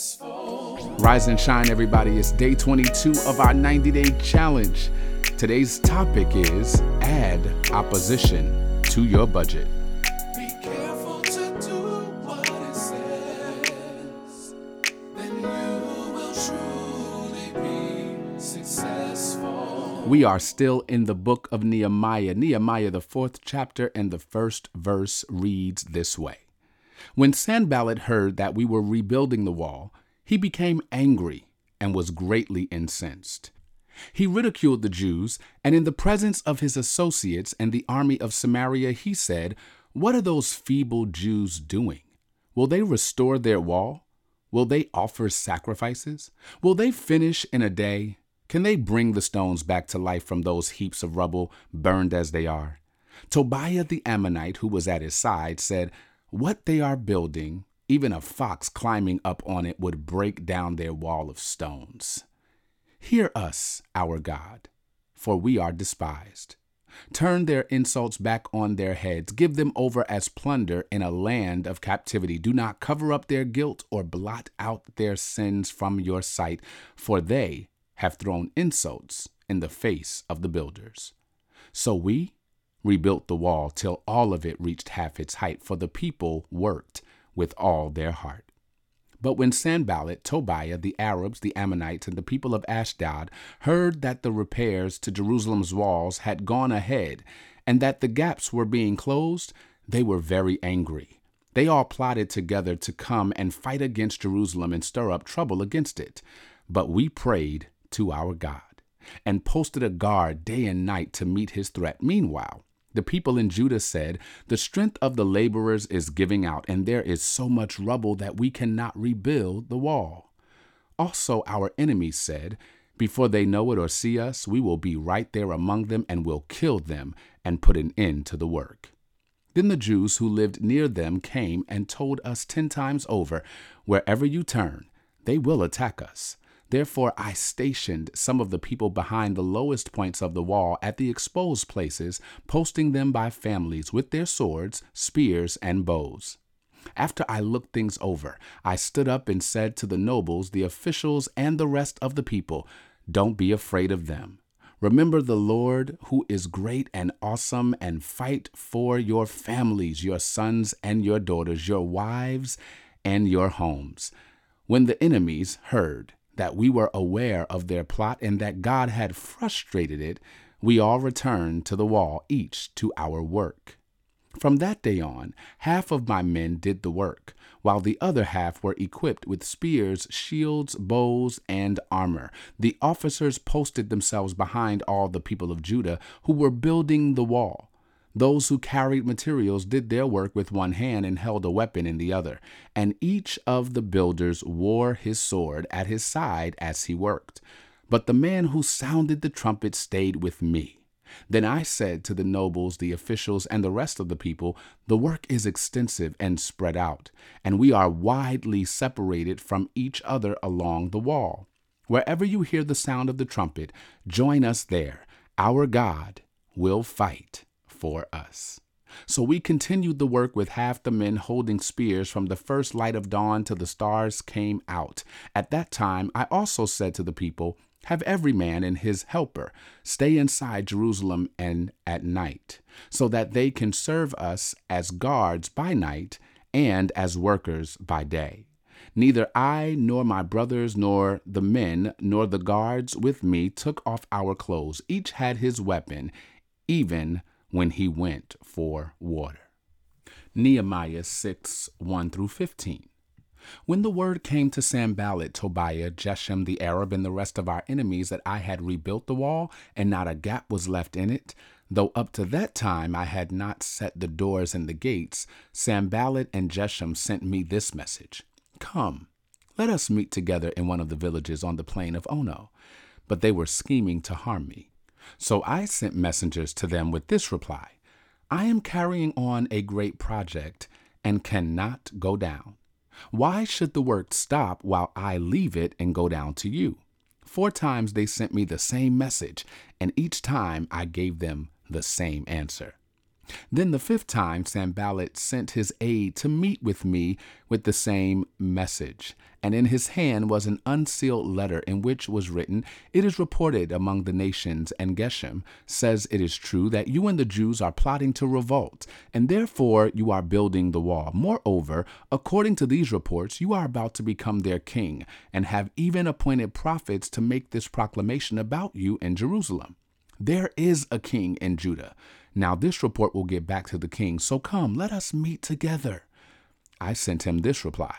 Rise and shine, everybody. It's day 22 of our 90 day challenge. Today's topic is add opposition to your budget. Be careful to do what it says. Then you will truly be successful. We are still in the book of Nehemiah. Nehemiah, the fourth chapter, and the first verse reads this way When Sanballat heard that we were rebuilding the wall, he became angry and was greatly incensed. He ridiculed the Jews, and in the presence of his associates and the army of Samaria, he said, What are those feeble Jews doing? Will they restore their wall? Will they offer sacrifices? Will they finish in a day? Can they bring the stones back to life from those heaps of rubble, burned as they are? Tobiah the Ammonite, who was at his side, said, What they are building, even a fox climbing up on it would break down their wall of stones. Hear us, our God, for we are despised. Turn their insults back on their heads. Give them over as plunder in a land of captivity. Do not cover up their guilt or blot out their sins from your sight, for they have thrown insults in the face of the builders. So we rebuilt the wall till all of it reached half its height, for the people worked with all their heart. But when Sanballat, Tobiah, the Arabs, the Ammonites, and the people of Ashdod heard that the repairs to Jerusalem's walls had gone ahead and that the gaps were being closed, they were very angry. They all plotted together to come and fight against Jerusalem and stir up trouble against it. But we prayed to our God and posted a guard day and night to meet his threat. Meanwhile, the people in Judah said, The strength of the laborers is giving out, and there is so much rubble that we cannot rebuild the wall. Also, our enemies said, Before they know it or see us, we will be right there among them and will kill them and put an end to the work. Then the Jews who lived near them came and told us ten times over, Wherever you turn, they will attack us. Therefore, I stationed some of the people behind the lowest points of the wall at the exposed places, posting them by families with their swords, spears, and bows. After I looked things over, I stood up and said to the nobles, the officials, and the rest of the people, Don't be afraid of them. Remember the Lord, who is great and awesome, and fight for your families, your sons and your daughters, your wives and your homes. When the enemies heard, that we were aware of their plot and that God had frustrated it, we all returned to the wall, each to our work. From that day on, half of my men did the work, while the other half were equipped with spears, shields, bows, and armor. The officers posted themselves behind all the people of Judah who were building the wall. Those who carried materials did their work with one hand and held a weapon in the other, and each of the builders wore his sword at his side as he worked. But the man who sounded the trumpet stayed with me. Then I said to the nobles, the officials, and the rest of the people, The work is extensive and spread out, and we are widely separated from each other along the wall. Wherever you hear the sound of the trumpet, join us there. Our God will fight for us. So we continued the work with half the men holding spears from the first light of dawn till the stars came out. At that time I also said to the people, Have every man and his helper stay inside Jerusalem and at night, so that they can serve us as guards by night and as workers by day. Neither I nor my brothers nor the men nor the guards with me took off our clothes. Each had his weapon, even when he went for water. Nehemiah 6 1 through 15. When the word came to Sanballat, Tobiah, Geshem the Arab, and the rest of our enemies that I had rebuilt the wall, and not a gap was left in it, Though up to that time I had not set the doors and the gates, Sanballat and Geshem sent me this message Come, let us meet together in one of the villages on the plain of Ono. But they were scheming to harm me. So I sent messengers to them with this reply I am carrying on a great project and cannot go down. Why should the work stop while I leave it and go down to you? Four times they sent me the same message, and each time I gave them the same answer. Then the fifth time, Sanballat sent his aide to meet with me with the same message. And in his hand was an unsealed letter in which was written, It is reported among the nations, and Geshem says it is true that you and the Jews are plotting to revolt, and therefore you are building the wall. Moreover, according to these reports, you are about to become their king, and have even appointed prophets to make this proclamation about you in Jerusalem. There is a king in Judah. Now this report will get back to the king, so come, let us meet together. I sent him this reply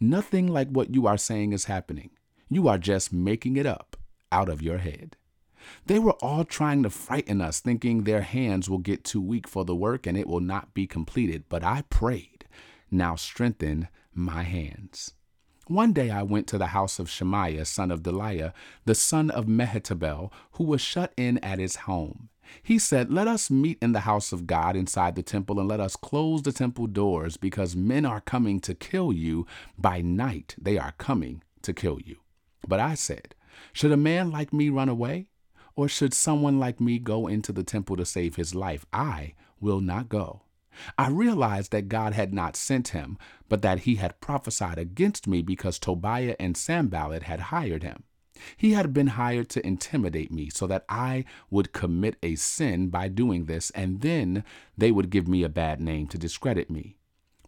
Nothing like what you are saying is happening. You are just making it up out of your head. They were all trying to frighten us, thinking their hands will get too weak for the work and it will not be completed. But I prayed, Now strengthen my hands. One day I went to the house of Shemaiah, son of Delaiah, the son of Mehetabel, who was shut in at his home. He said, Let us meet in the house of God inside the temple, and let us close the temple doors, because men are coming to kill you. By night they are coming to kill you. But I said, Should a man like me run away? Or should someone like me go into the temple to save his life? I will not go. I realized that God had not sent him, but that he had prophesied against me because Tobiah and Sanballat had hired him. He had been hired to intimidate me so that I would commit a sin by doing this, and then they would give me a bad name to discredit me.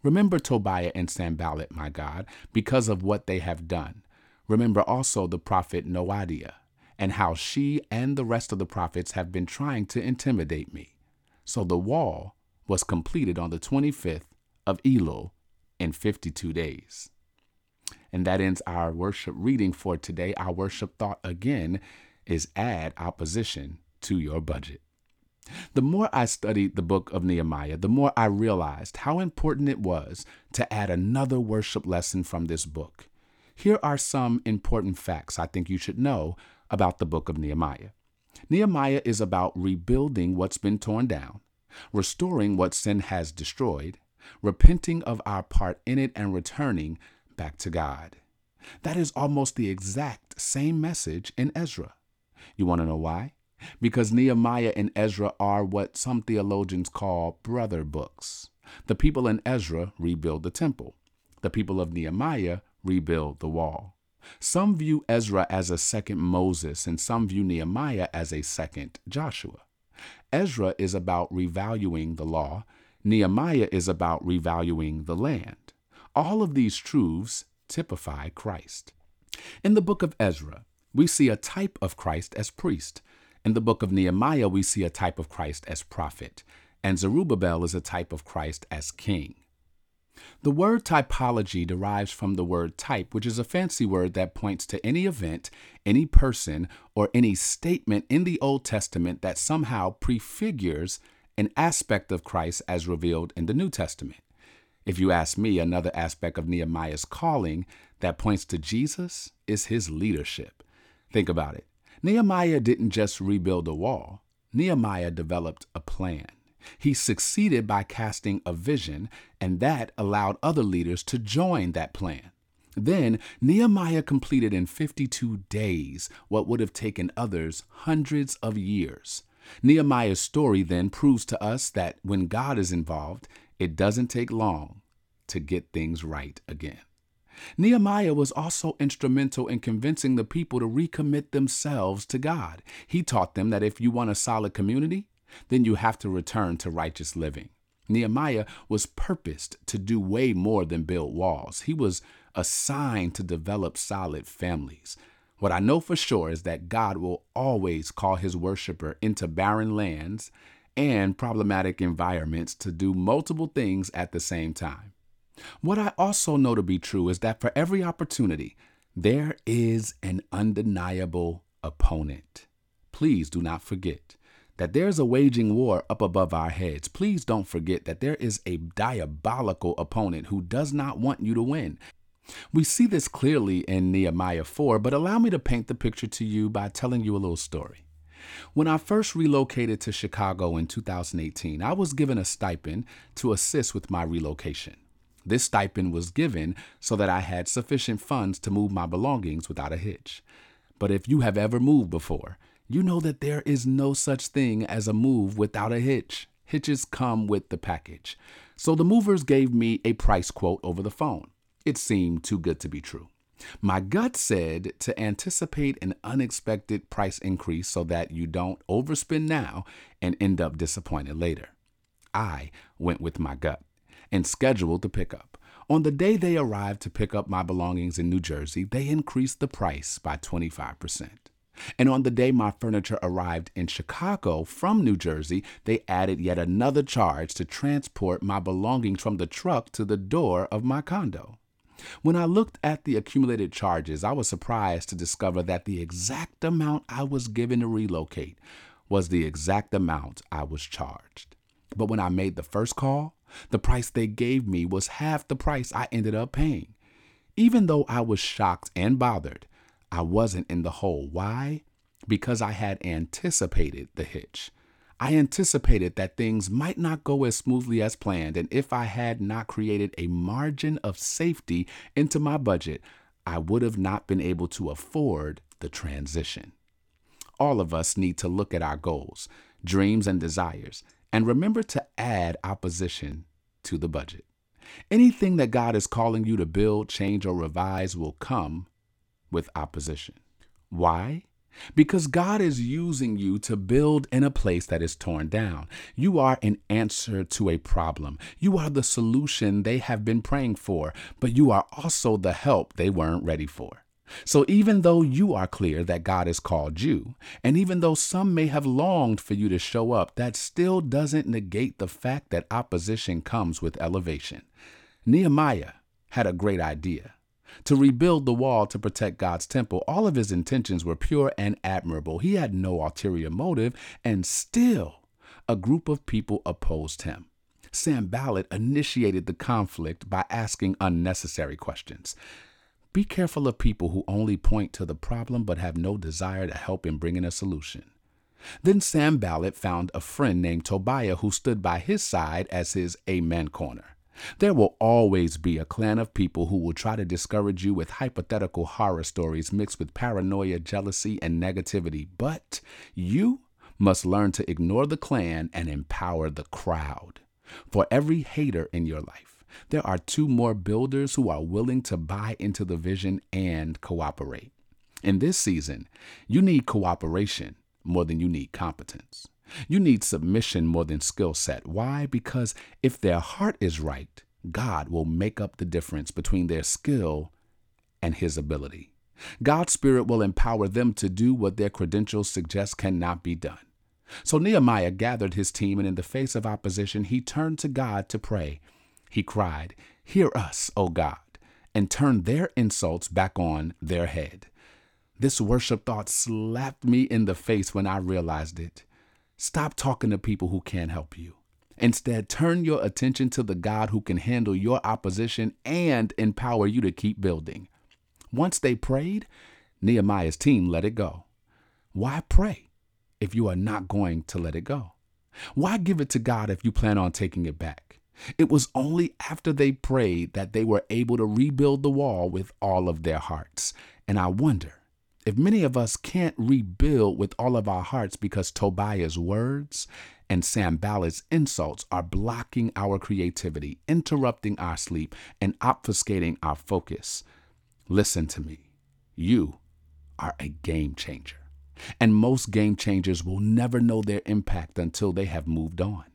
Remember Tobiah and Sanballat, my God, because of what they have done. Remember also the prophet Noadiah, and how she and the rest of the prophets have been trying to intimidate me. So the wall was completed on the 25th of Elul in 52 days. And that ends our worship reading for today. Our worship thought again is add opposition to your budget. The more I studied the book of Nehemiah, the more I realized how important it was to add another worship lesson from this book. Here are some important facts I think you should know about the book of Nehemiah. Nehemiah is about rebuilding what's been torn down, restoring what sin has destroyed, repenting of our part in it, and returning back to God. That is almost the exact same message in Ezra. You want to know why? Because Nehemiah and Ezra are what some theologians call brother books. The people in Ezra rebuild the temple. The people of Nehemiah rebuild the wall. Some view Ezra as a second Moses, and some view Nehemiah as a second Joshua. Ezra is about revaluing the law, Nehemiah is about revaluing the land. All of these truths typify Christ. In the book of Ezra, we see a type of Christ as priest. In the book of Nehemiah, we see a type of Christ as prophet. And Zerubbabel is a type of Christ as king. The word typology derives from the word type, which is a fancy word that points to any event, any person, or any statement in the Old Testament that somehow prefigures an aspect of Christ as revealed in the New Testament. If you ask me, another aspect of Nehemiah's calling that points to Jesus is his leadership. Think about it. Nehemiah didn't just rebuild a wall, Nehemiah developed a plan. He succeeded by casting a vision, and that allowed other leaders to join that plan. Then Nehemiah completed in 52 days what would have taken others hundreds of years. Nehemiah's story then proves to us that when God is involved, it doesn't take long to get things right again. Nehemiah was also instrumental in convincing the people to recommit themselves to God. He taught them that if you want a solid community, then you have to return to righteous living. Nehemiah was purposed to do way more than build walls. He was assigned to develop solid families. What I know for sure is that God will always call his worshiper into barren lands and problematic environments to do multiple things at the same time. What I also know to be true is that for every opportunity, there is an undeniable opponent. Please do not forget that there's a waging war up above our heads, please don't forget that there is a diabolical opponent who does not want you to win. We see this clearly in Nehemiah 4, but allow me to paint the picture to you by telling you a little story. When I first relocated to Chicago in 2018, I was given a stipend to assist with my relocation. This stipend was given so that I had sufficient funds to move my belongings without a hitch. But if you have ever moved before, you know that there is no such thing as a move without a hitch. Hitches come with the package. So the movers gave me a price quote over the phone. It seemed too good to be true. My gut said to anticipate an unexpected price increase so that you don't overspend now and end up disappointed later. I went with my gut and scheduled the pickup. On the day they arrived to pick up my belongings in New Jersey, they increased the price by 25%. And on the day my furniture arrived in Chicago from New Jersey, they added yet another charge to transport my belongings from the truck to the door of my condo. When I looked at the accumulated charges, I was surprised to discover that the exact amount I was given to relocate was the exact amount I was charged. But when I made the first call, the price they gave me was half the price I ended up paying. Even though I was shocked and bothered, I wasn't in the hole. Why? Because I had anticipated the hitch. I anticipated that things might not go as smoothly as planned, and if I had not created a margin of safety into my budget, I would have not been able to afford the transition. All of us need to look at our goals, dreams, and desires, and remember to add opposition to the budget. Anything that God is calling you to build, change, or revise will come with opposition. Why? Because God is using you to build in a place that is torn down. You are an answer to a problem. You are the solution they have been praying for, but you are also the help they weren't ready for. So even though you are clear that God has called you, and even though some may have longed for you to show up, that still doesn't negate the fact that opposition comes with elevation. Nehemiah had a great idea to rebuild the wall to protect God's temple. All of his intentions were pure and admirable. He had no ulterior motive, and still a group of people opposed him. Sanballat initiated the conflict by asking unnecessary questions. Be careful of people who only point to the problem but have no desire to help in bringing a solution. Then Sanballat found a friend named Tobiah who stood by his side as his Amen corner. There will always be a clan of people who will try to discourage you with hypothetical horror stories mixed with paranoia, jealousy, and negativity. But you must learn to ignore the clan and empower the crowd. For every hater in your life, there are two more builders who are willing to buy into the vision and cooperate. In this season, you need cooperation more than you need competence. You need submission more than skill set. Why? Because if their heart is right, God will make up the difference between their skill and His ability. God's Spirit will empower them to do what their credentials suggest cannot be done. So Nehemiah gathered his team, and in the face of opposition, he turned to God to pray. He cried, Hear us, O God, and turn their insults back on their head. This worship thought slapped me in the face when I realized it. Stop talking to people who can't help you. Instead, turn your attention to the God who can handle your opposition and empower you to keep building. Once they prayed, Nehemiah's team let it go. Why pray if you are not going to let it go? Why give it to God if you plan on taking it back? It was only after they prayed that they were able to rebuild the wall with all of their hearts. And I wonder if many of us can't rebuild with all of our hearts because Tobiah's words and Sanballat's insults are blocking our creativity, interrupting our sleep, and obfuscating our focus, listen to me. You are a game changer. And most game changers will never know their impact until they have moved on.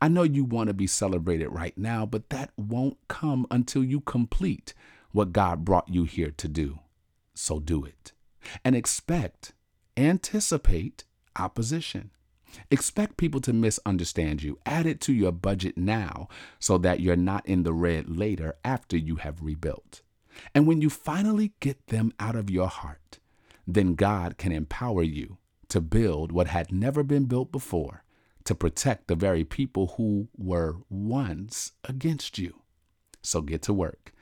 I know you want to be celebrated right now, but that won't come until you complete what God brought you here to do. So do it and expect, anticipate opposition. Expect people to misunderstand you. Add it to your budget now so that you're not in the red later after you have rebuilt. And when you finally get them out of your heart, then God can empower you to build what had never been built before, to protect the very people who were once against you. So get to work.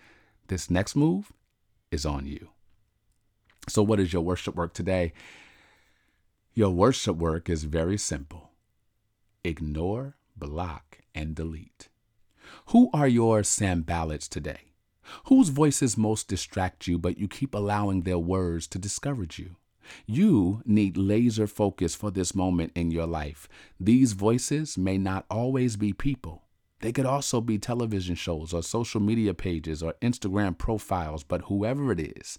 This next move is on you. So, what is your worship work today? Your worship work is very simple ignore, block, and delete. Who are your Sanballats today? Whose voices most distract you, but you keep allowing their words to discourage you? You need laser focus for this moment in your life. These voices may not always be people. They could also be television shows or social media pages or Instagram profiles, but whoever it is,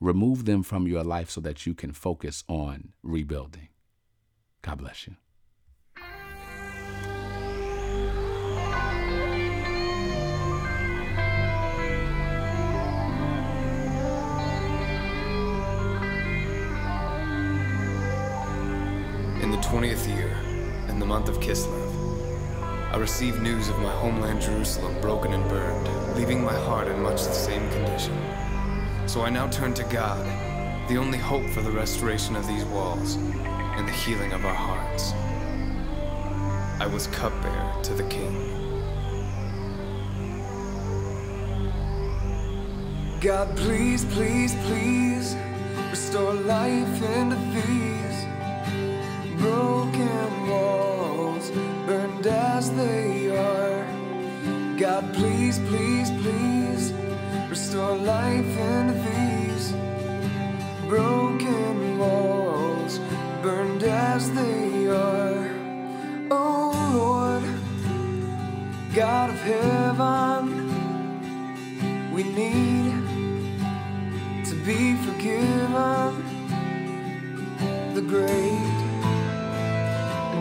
remove them from your life so that you can focus on rebuilding. God bless you. 20th year, in the month of Kislev, I received news of my homeland Jerusalem broken and burned, leaving my heart in much the same condition. So I now turn to God, the only hope for the restoration of these walls and the healing of our hearts. I was cupbearer to the King. God, please, please, please, restore life into these broken walls, burned as they are. God, please, please, please, restore life into these broken walls, burned as they are. Oh Lord, God of heaven, we need to be forgiven. The great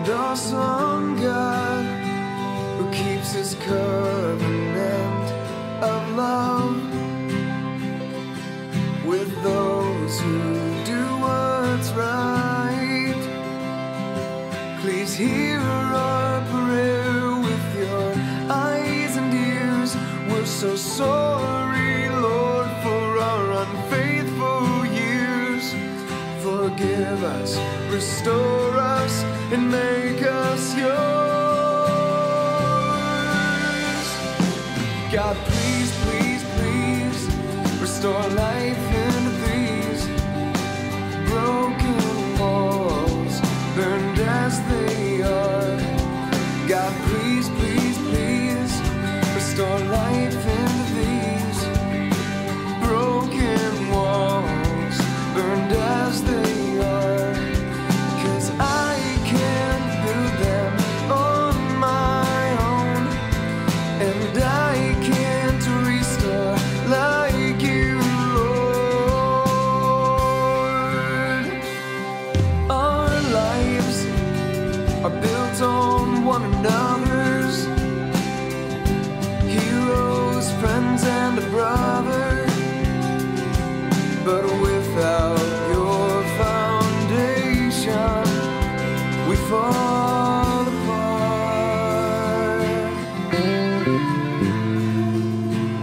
and awesome God who keeps his covenant of love with those who do what's right. Please hear our prayer with your eyes and ears. We're so sorry, Lord, for our unfaithful years. Forgive us, restore and make us yours. God, please, please, please, restore life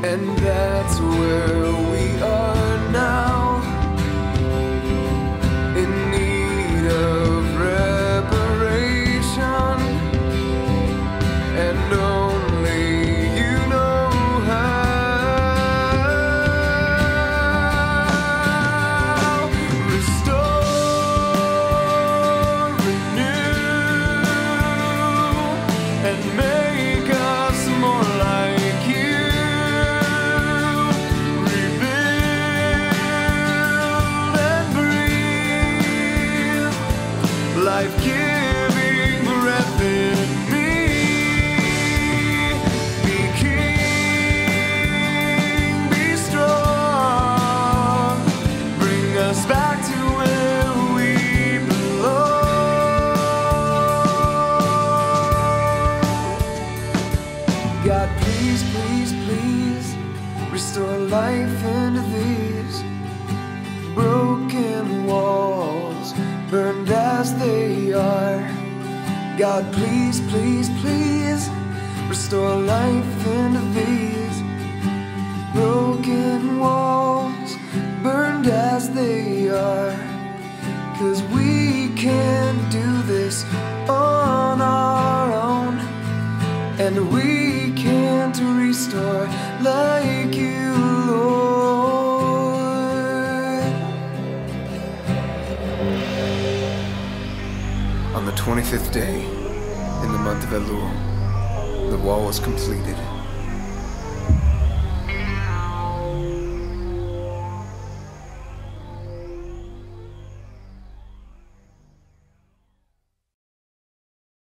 And that's where we are life-giving God, please, please, please, restore life into these broken walls, burned as they are. Cause we can't do this on our own. And we can't restore like you, Lord. On the 25th day, in the month of Elul, the wall was completed